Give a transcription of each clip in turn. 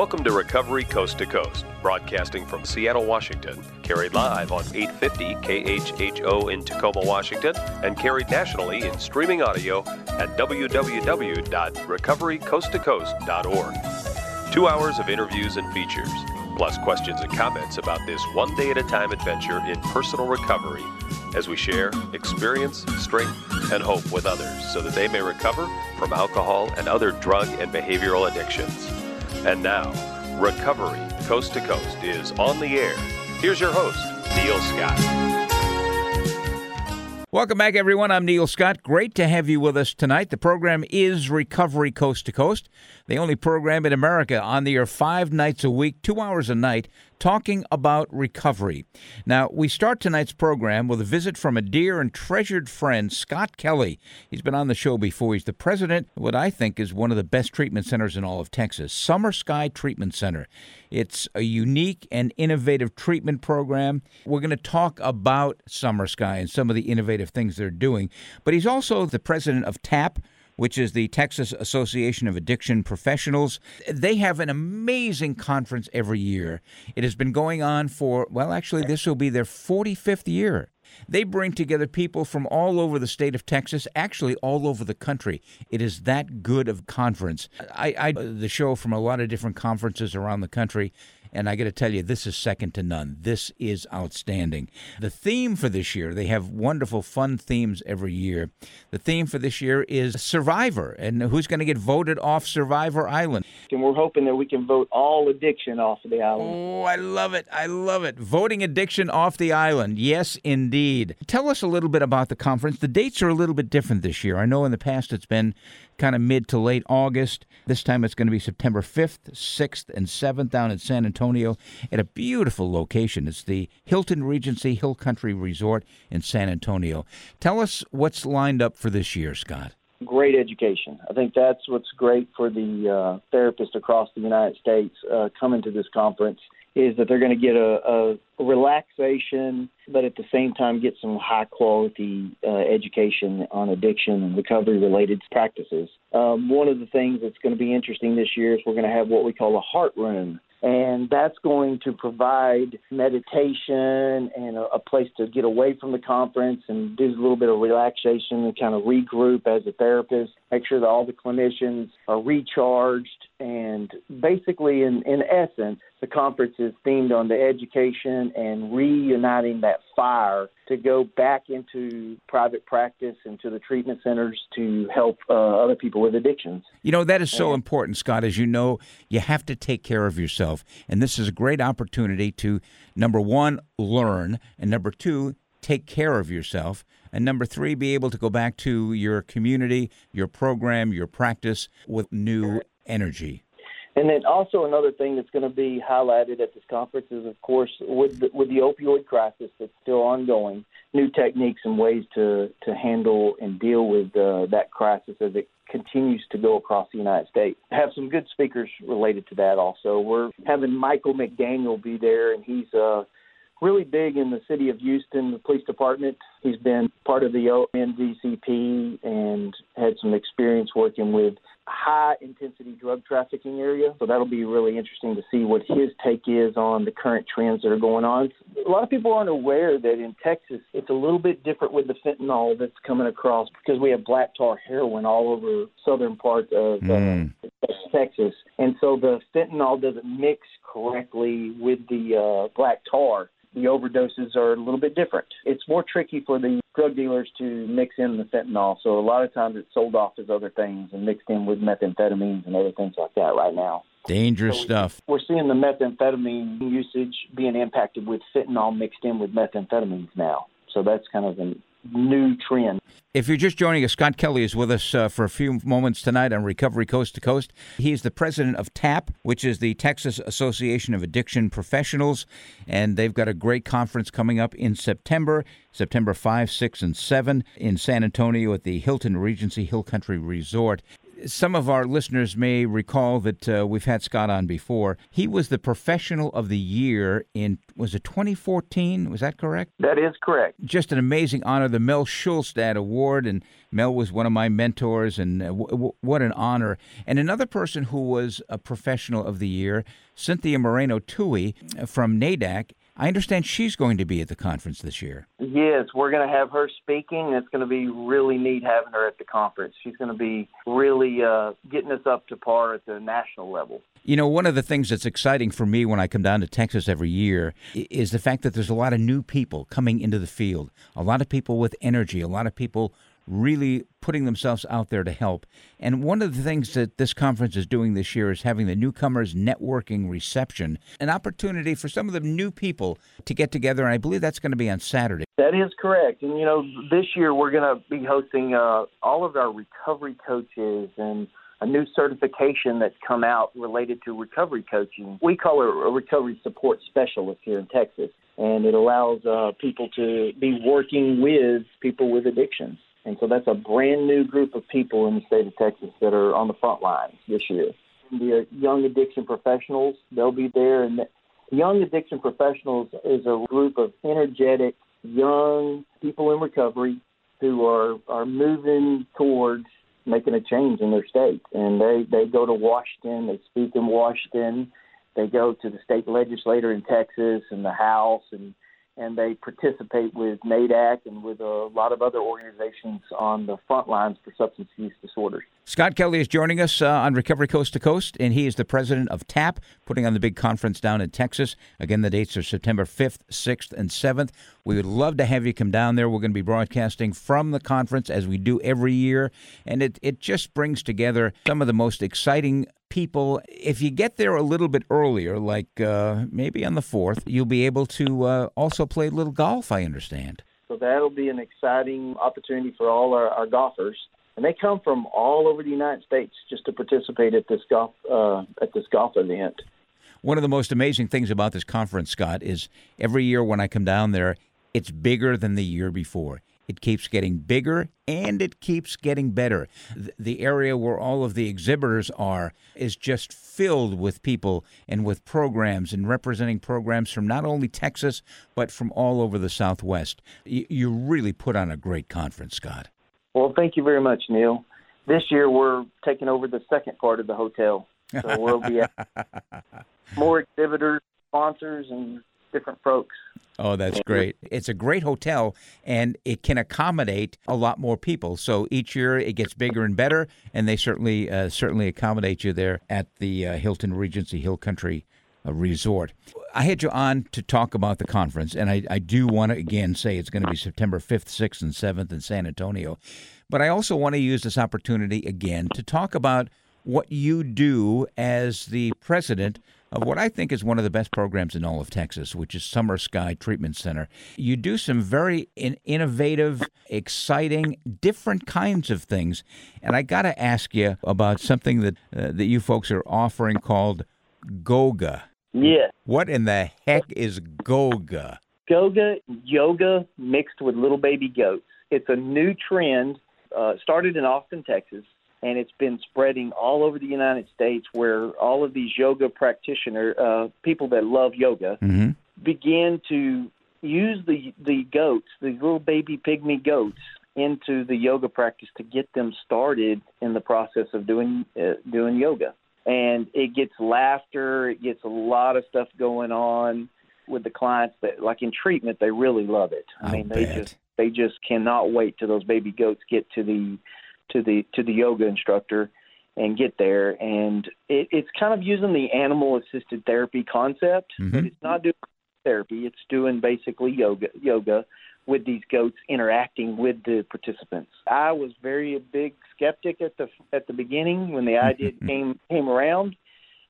Welcome to Recovery Coast to Coast, broadcasting from Seattle, Washington, carried live on 850 KHHO in Tacoma, Washington, and carried nationally in streaming audio at www.recoverycoasttocoast.org. Two hours of interviews and features, plus questions and comments about this one day at a time adventure in personal recovery as we share experience, strength, and hope with others so that they may recover from alcohol and other drug and behavioral addictions. And now, Recovery Coast to Coast is on the air. Here's your host, Neil Scott. Welcome back, everyone. I'm Neil Scott. Great to have you with us tonight. The program is Recovery Coast to Coast, the only program in America on the air five nights a week, two hours a night, talking about recovery. Now, we start tonight's program with a visit from a dear and treasured friend, Scott Kelley. He's been on the show before. He's the president of what I think is one of the best treatment centers in all of Texas, Summer Sky Treatment Center. It's a unique and innovative treatment program. We're going to talk about Summer Sky and some of the innovative things they're doing, but he's also the president of TAAP which is the Texas Association of Addiction Professionals. They have an amazing conference every year. It has been going on for, well, actually, this will be their 45th year. They bring together people from all over the state of Texas, actually all over the country. It is that good of conference. I, I the show from a lot of different conferences around the country, and I got to tell you, this is second to none. This is outstanding. The theme for this year, they have wonderful, fun themes every year. The theme for this year is Survivor, and who's going to get voted off Survivor Island? And we're hoping that we can vote all addiction off of the island. Oh, I love it. I love it. Voting addiction off the island. Yes, indeed. Tell us a little bit about the conference. The dates are a little bit different this year. I know in the past it's been kind of mid to late August. This time it's going to be September 5th, 6th, and 7th down in San Antonio at a beautiful location. It's the Hilton Regency Hill Country Resort in San Antonio. Tell us what's lined up for this year, Scott. Great education. I think that's what's great for the uh, therapists across the United States uh, coming to this conference is that they're going to get a, a relaxation, but at the same time get some high quality uh, education on addiction and recovery related practices. Um, one of the things that's going to be interesting this year is we're going to have what we call a heart room and that's going to provide meditation and a, a, place to get away from the conference and do a little bit of relaxation and kind of regroup as a therapist, make sure that all the clinicians are recharged, and basically, in, in essence, the conference is themed on the education and reuniting that fire to go back into private practice and to the treatment centers to help uh, other people with addictions. You know, that is so important, Scott. As you know, you have to take care of yourself. And this is a great opportunity to, number one, learn, and number two, take care of yourself. And number three, be able to go back to your community, your program, your practice with new energy. And then also another thing that's going to be highlighted at this conference is, of course, with the, with the opioid crisis that's still ongoing, new techniques and ways to to handle and deal with uh, that crisis as it continues to go across the United States. Have some good speakers related to that. Also, we're having Michael McDaniel be there, and he's uh, really big in the city of Houston, the police department. He's been part of the NVCP and had some experience working with high intensity drug trafficking area. So that'll be really interesting to see what his take is on the current trends that are going on. A lot of people aren't aware that in Texas it's a little bit different with the fentanyl that's coming across because we have black tar heroin all over southern part of mm. uh, Texas. And so the fentanyl doesn't mix correctly with the uh, black tar the overdoses are a little bit different. It's more tricky for the drug dealers to mix in the fentanyl, so a lot of times it's sold off as other things and mixed in with methamphetamines and other things like that right now. Dangerous so stuff. We're seeing the methamphetamine usage being impacted with fentanyl mixed in with methamphetamines now. So that's kind of an new trend. If you're just joining us, Scott Kelley is with us uh, for a few moments tonight on Recovery Coast to Coast. He's the president of TAAP, which is the Texas Association of Addiction Professionals, and they've got a great conference coming up in September, September 5, 6, and 7 in San Antonio at the Hilton Regency Hill Country Resort Some of our listeners may recall that uh, we've had Scott on before. He was the professional of the year in was it 2014? Was that correct? That is correct. Just an amazing honor, the Mel Schulstad Award, and Mel was one of my mentors, and uh, w- w- what an honor. And another person who was a professional of the year, Cynthia Moreno Tuohy from NAADAC, I understand she's going to be at the conference this year. Yes, we're going to have her speaking. It's going to be really neat having her at the conference. She's going to be really uh, getting us up to par at the national level. You know, one of the things that's exciting for me when I come down to Texas every year is the fact that there's a lot of new people coming into the field, a lot of people with energy, a lot of people really putting themselves out there to help. And one of the things that this conference is doing this year is having the newcomers networking reception, an opportunity for some of the new people to get together. And I believe that's going to be on Saturday. That is correct. And, you know, this year we're going to be hosting uh, all of our recovery coaches and a new certification that's come out related to recovery coaching. We call it a recovery support specialist here in Texas, and it allows uh, people to be working with people with addictions. And so that's a brand new group of people in the state of Texas that are on the front lines this year. The uh, young addiction professionals, they'll be there. And the young addiction professionals is a group of energetic, young people in recovery who are, are moving towards making a change in their state. And they, they go to Washington, they speak in Washington, they go to the state legislator in Texas and the House and and they participate with NAADAC and with a lot of other organizations on the front lines for substance use disorders. Scott Kelley is joining us uh, on Recovery Coast to Coast, and he is the president of TAAP, putting on the big conference down in Texas. Again, the dates are September 5th, 6th, and 7th. We would love to have you come down there. We're going to be broadcasting from the conference as we do every year, and it, it just brings together some of the most exciting people. If you get there a little bit earlier, like uh, maybe on the 4th, you'll be able to uh, also play a little golf, I understand. So that'll be an exciting opportunity for all our, our golfers. And they come from all over the United States just to participate at this golf uh, at this golf event. One of the most amazing things about this conference, Scott, is every year when I come down there, it's bigger than the year before. It keeps getting bigger and it keeps getting better. The area where all of the exhibitors are is just filled with people and with programs and representing programs from not only Texas, but from all over the Southwest. You really put on a great conference, Scott. Well, thank you very much, Neil. This year we're taking over the second part of the hotel. So we'll be more exhibitors, sponsors, and different folks. Oh, that's great. It's a great hotel and it can accommodate a lot more people. So each year it gets bigger and better and they certainly uh, certainly accommodate you there at the uh, Hilton Regency Hill Country uh, Resort. I had you on to talk about the conference and I, I do want to again say it's going to be September 5th, 6th and 7th in San Antonio. But I also want to use this opportunity again to talk about what you do as the president of what I think is one of the best programs in all of Texas, which is Summer Sky Treatment Center. You do some very in- innovative, exciting, different kinds of things, and I got to ask you about something that uh, that you folks are offering called Goga. Yeah. What in the heck is Goga? Goga yoga mixed with little baby goats. It's a new trend. Uh, started in Austin, Texas and it's been spreading all over the United States where all of these yoga practitioner uh, people that love yoga mm-hmm. begin to use the the goats, the little baby pygmy goats, into the yoga practice to get them started in the process of doing uh, doing yoga. And it gets laughter, it gets a lot of stuff going on with the clients that like in treatment they really love it. I, I mean bet. they just they just cannot wait till those baby goats get to the to the to the yoga instructor and get there. And it, it's kind of using the animal assisted therapy concept, Mhm. but it's not doing therapy. It's doing basically yoga yoga with these goats interacting with the participants. I was very a big skeptic at the at the beginning when the idea came came around,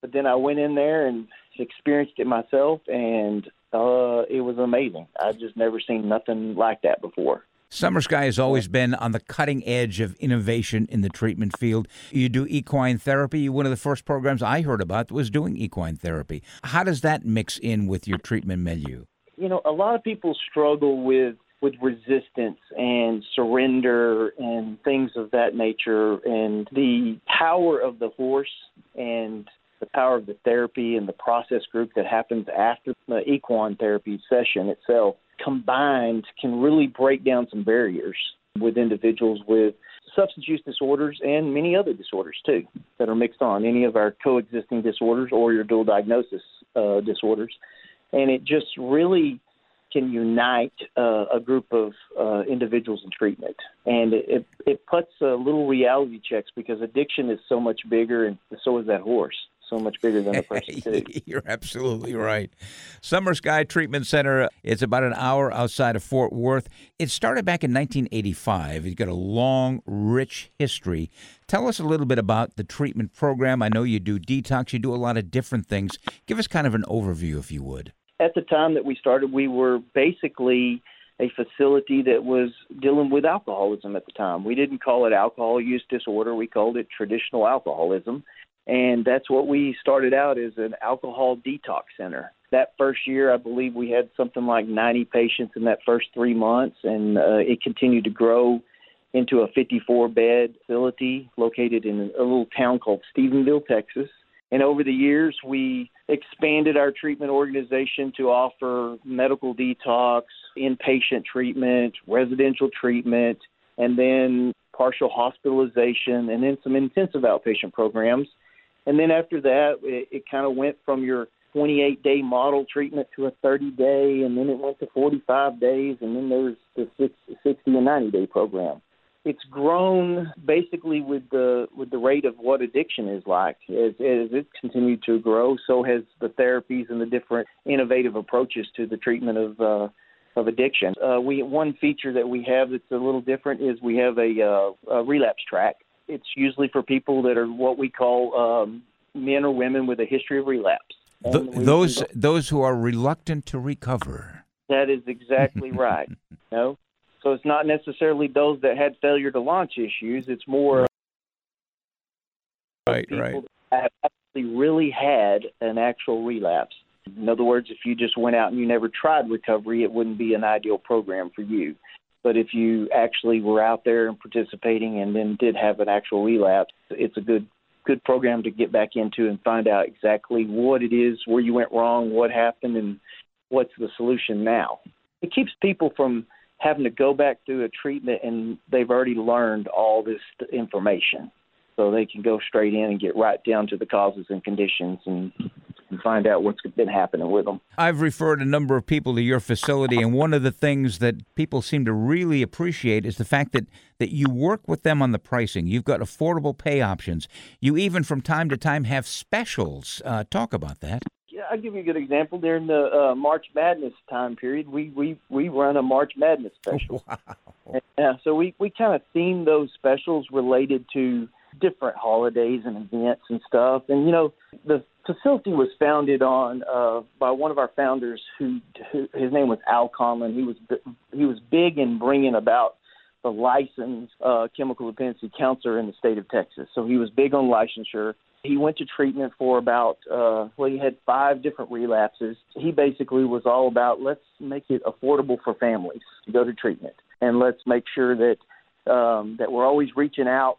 but then I went in there and experienced it myself, and uh, it was amazing. I've just never seen nothing like that before. Summer Sky has always been on the cutting edge of innovation in the treatment field. You do equine therapy. One of the first programs I heard about was doing equine therapy. How does that mix in with your treatment menu? you know, a lot of people struggle with with resistance and surrender and things of that nature, and the power of the horse and the power of the therapy and the process group that happens after the equine therapy session itself combined can really break down some barriers with individuals with substance use disorders and many other disorders too that are mixed on. Any of our coexisting disorders or your dual diagnosis uh, disorders. And it just really can unite uh, a group of uh, individuals in treatment, and it, it puts a little reality checks because addiction is so much bigger, and so is that horse so much bigger than a person too. You're absolutely right. Summer Sky Treatment Center is about an hour outside of Fort Worth. It started back in 1985. It's got a long, rich history. Tell us a little bit about the treatment program. I know you do detox, you do a lot of different things. Give us kind of an overview, if you would at the time that we started, we were basically a facility that was dealing with alcoholism at the time. We didn't call it alcohol use disorder, we called it traditional alcoholism. And that's what we started out as an alcohol detox center. That first year, I believe we had something like 90 patients in that first three months, and uh, it continued to grow into a 54 bed facility located in a little town called Stephenville, Texas. And over the years, we expanded our treatment organization to offer medical detox, inpatient treatment, residential treatment, and then partial hospitalization, and then some intensive outpatient programs. And then after that, it, it kind of went from your 28 day model treatment to a 30 day, and then it went to 45 days, and then there's the 60 and 90 day program it's grown basically with the with the rate of what addiction is like. As, as it's continued to grow, so has the therapies and the different innovative approaches to the treatment of uh, of addiction. Uh, we one feature that we have that's a little different is we have a, uh, a relapse track. It's usually for people that are what we call um, men or women with a history of relapse. Those those who are reluctant to recover. That is exactly right. no, so it's not necessarily those that had failure to launch issues. It's more right, right. that have actually really had an actual relapse. In other words, if you just went out and you never tried recovery, it wouldn't be an ideal program for you. But if you actually were out there and participating and then did have an actual relapse, it's a good good program to get back into and find out exactly what it is, where you went wrong, what happened, and what's the solution now. It keeps people from having to go back through a treatment and they've already learned all this information. So they can go straight in and get right down to the causes and conditions and, and find out what's been happening with them. I've referred a number of people to your facility, and one of the things that people seem to really appreciate is the fact that, that you work with them on the pricing. You've got affordable pay options. You even, from time to time, have specials. Uh, talk about that yeah, I'll give you a good example. During the uh, March Madness time period, we we we run a March Madness special. Wow. And, uh, so we we kind of theme those specials related to different holidays and events and stuff. And you know, the facility was founded on uh, by one of our founders, who, who his name was Al Conlon. He was he was big in bringing about the licensed uh, chemical dependency counselor in the state of Texas. So he was big on licensure. He went to treatment for about, uh, well, he had five different relapses. He basically was all about let's make it affordable for families to go to treatment, and let's make sure that um, that we're always reaching out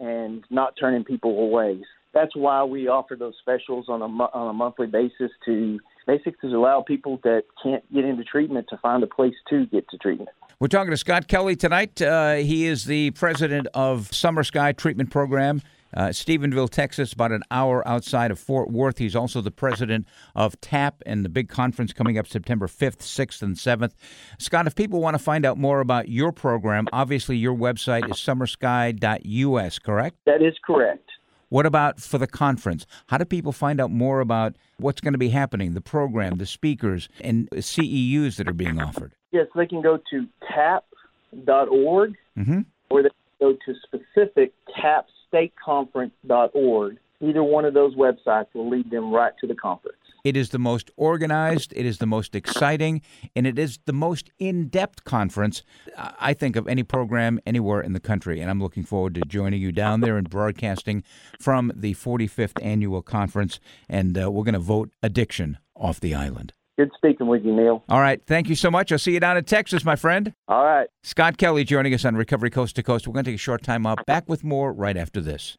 and not turning people away. That's why we offer those specials on a on a monthly basis to basically to allow people that can't get into treatment to find a place to get to treatment. We're talking to Scott Kelley tonight. Uh, he is the president of Summer Sky Treatment Program uh, Stephenville, Texas, about an hour outside of Fort Worth. He's also the president of TAAP and the big conference coming up September 5th, 6th, and 7th. Scott, if people want to find out more about your program, obviously your website is summersky.us, correct? That is correct. What about for the conference? How do people find out more about what's going to be happening, the program, the speakers, and CEUs that are being offered? Yes, they can go to taap.org mm-hmm. or they can go to specific TAAP stateconference.org. Either one of those websites will lead them right to the conference. It is the most organized, it is the most exciting, and it is the most in depth conference, I think, of any program anywhere in the country. And I'm looking forward to joining you down there and broadcasting from the 45th annual conference. And uh, we're going to vote addiction off the island. Good speaking with you, Neil. All right. Thank you so much. I'll see you down in Texas, my friend. All right. Scott Kelley joining us on Recovery Coast to Coast. We're going to take a short time out. Back with more right after this.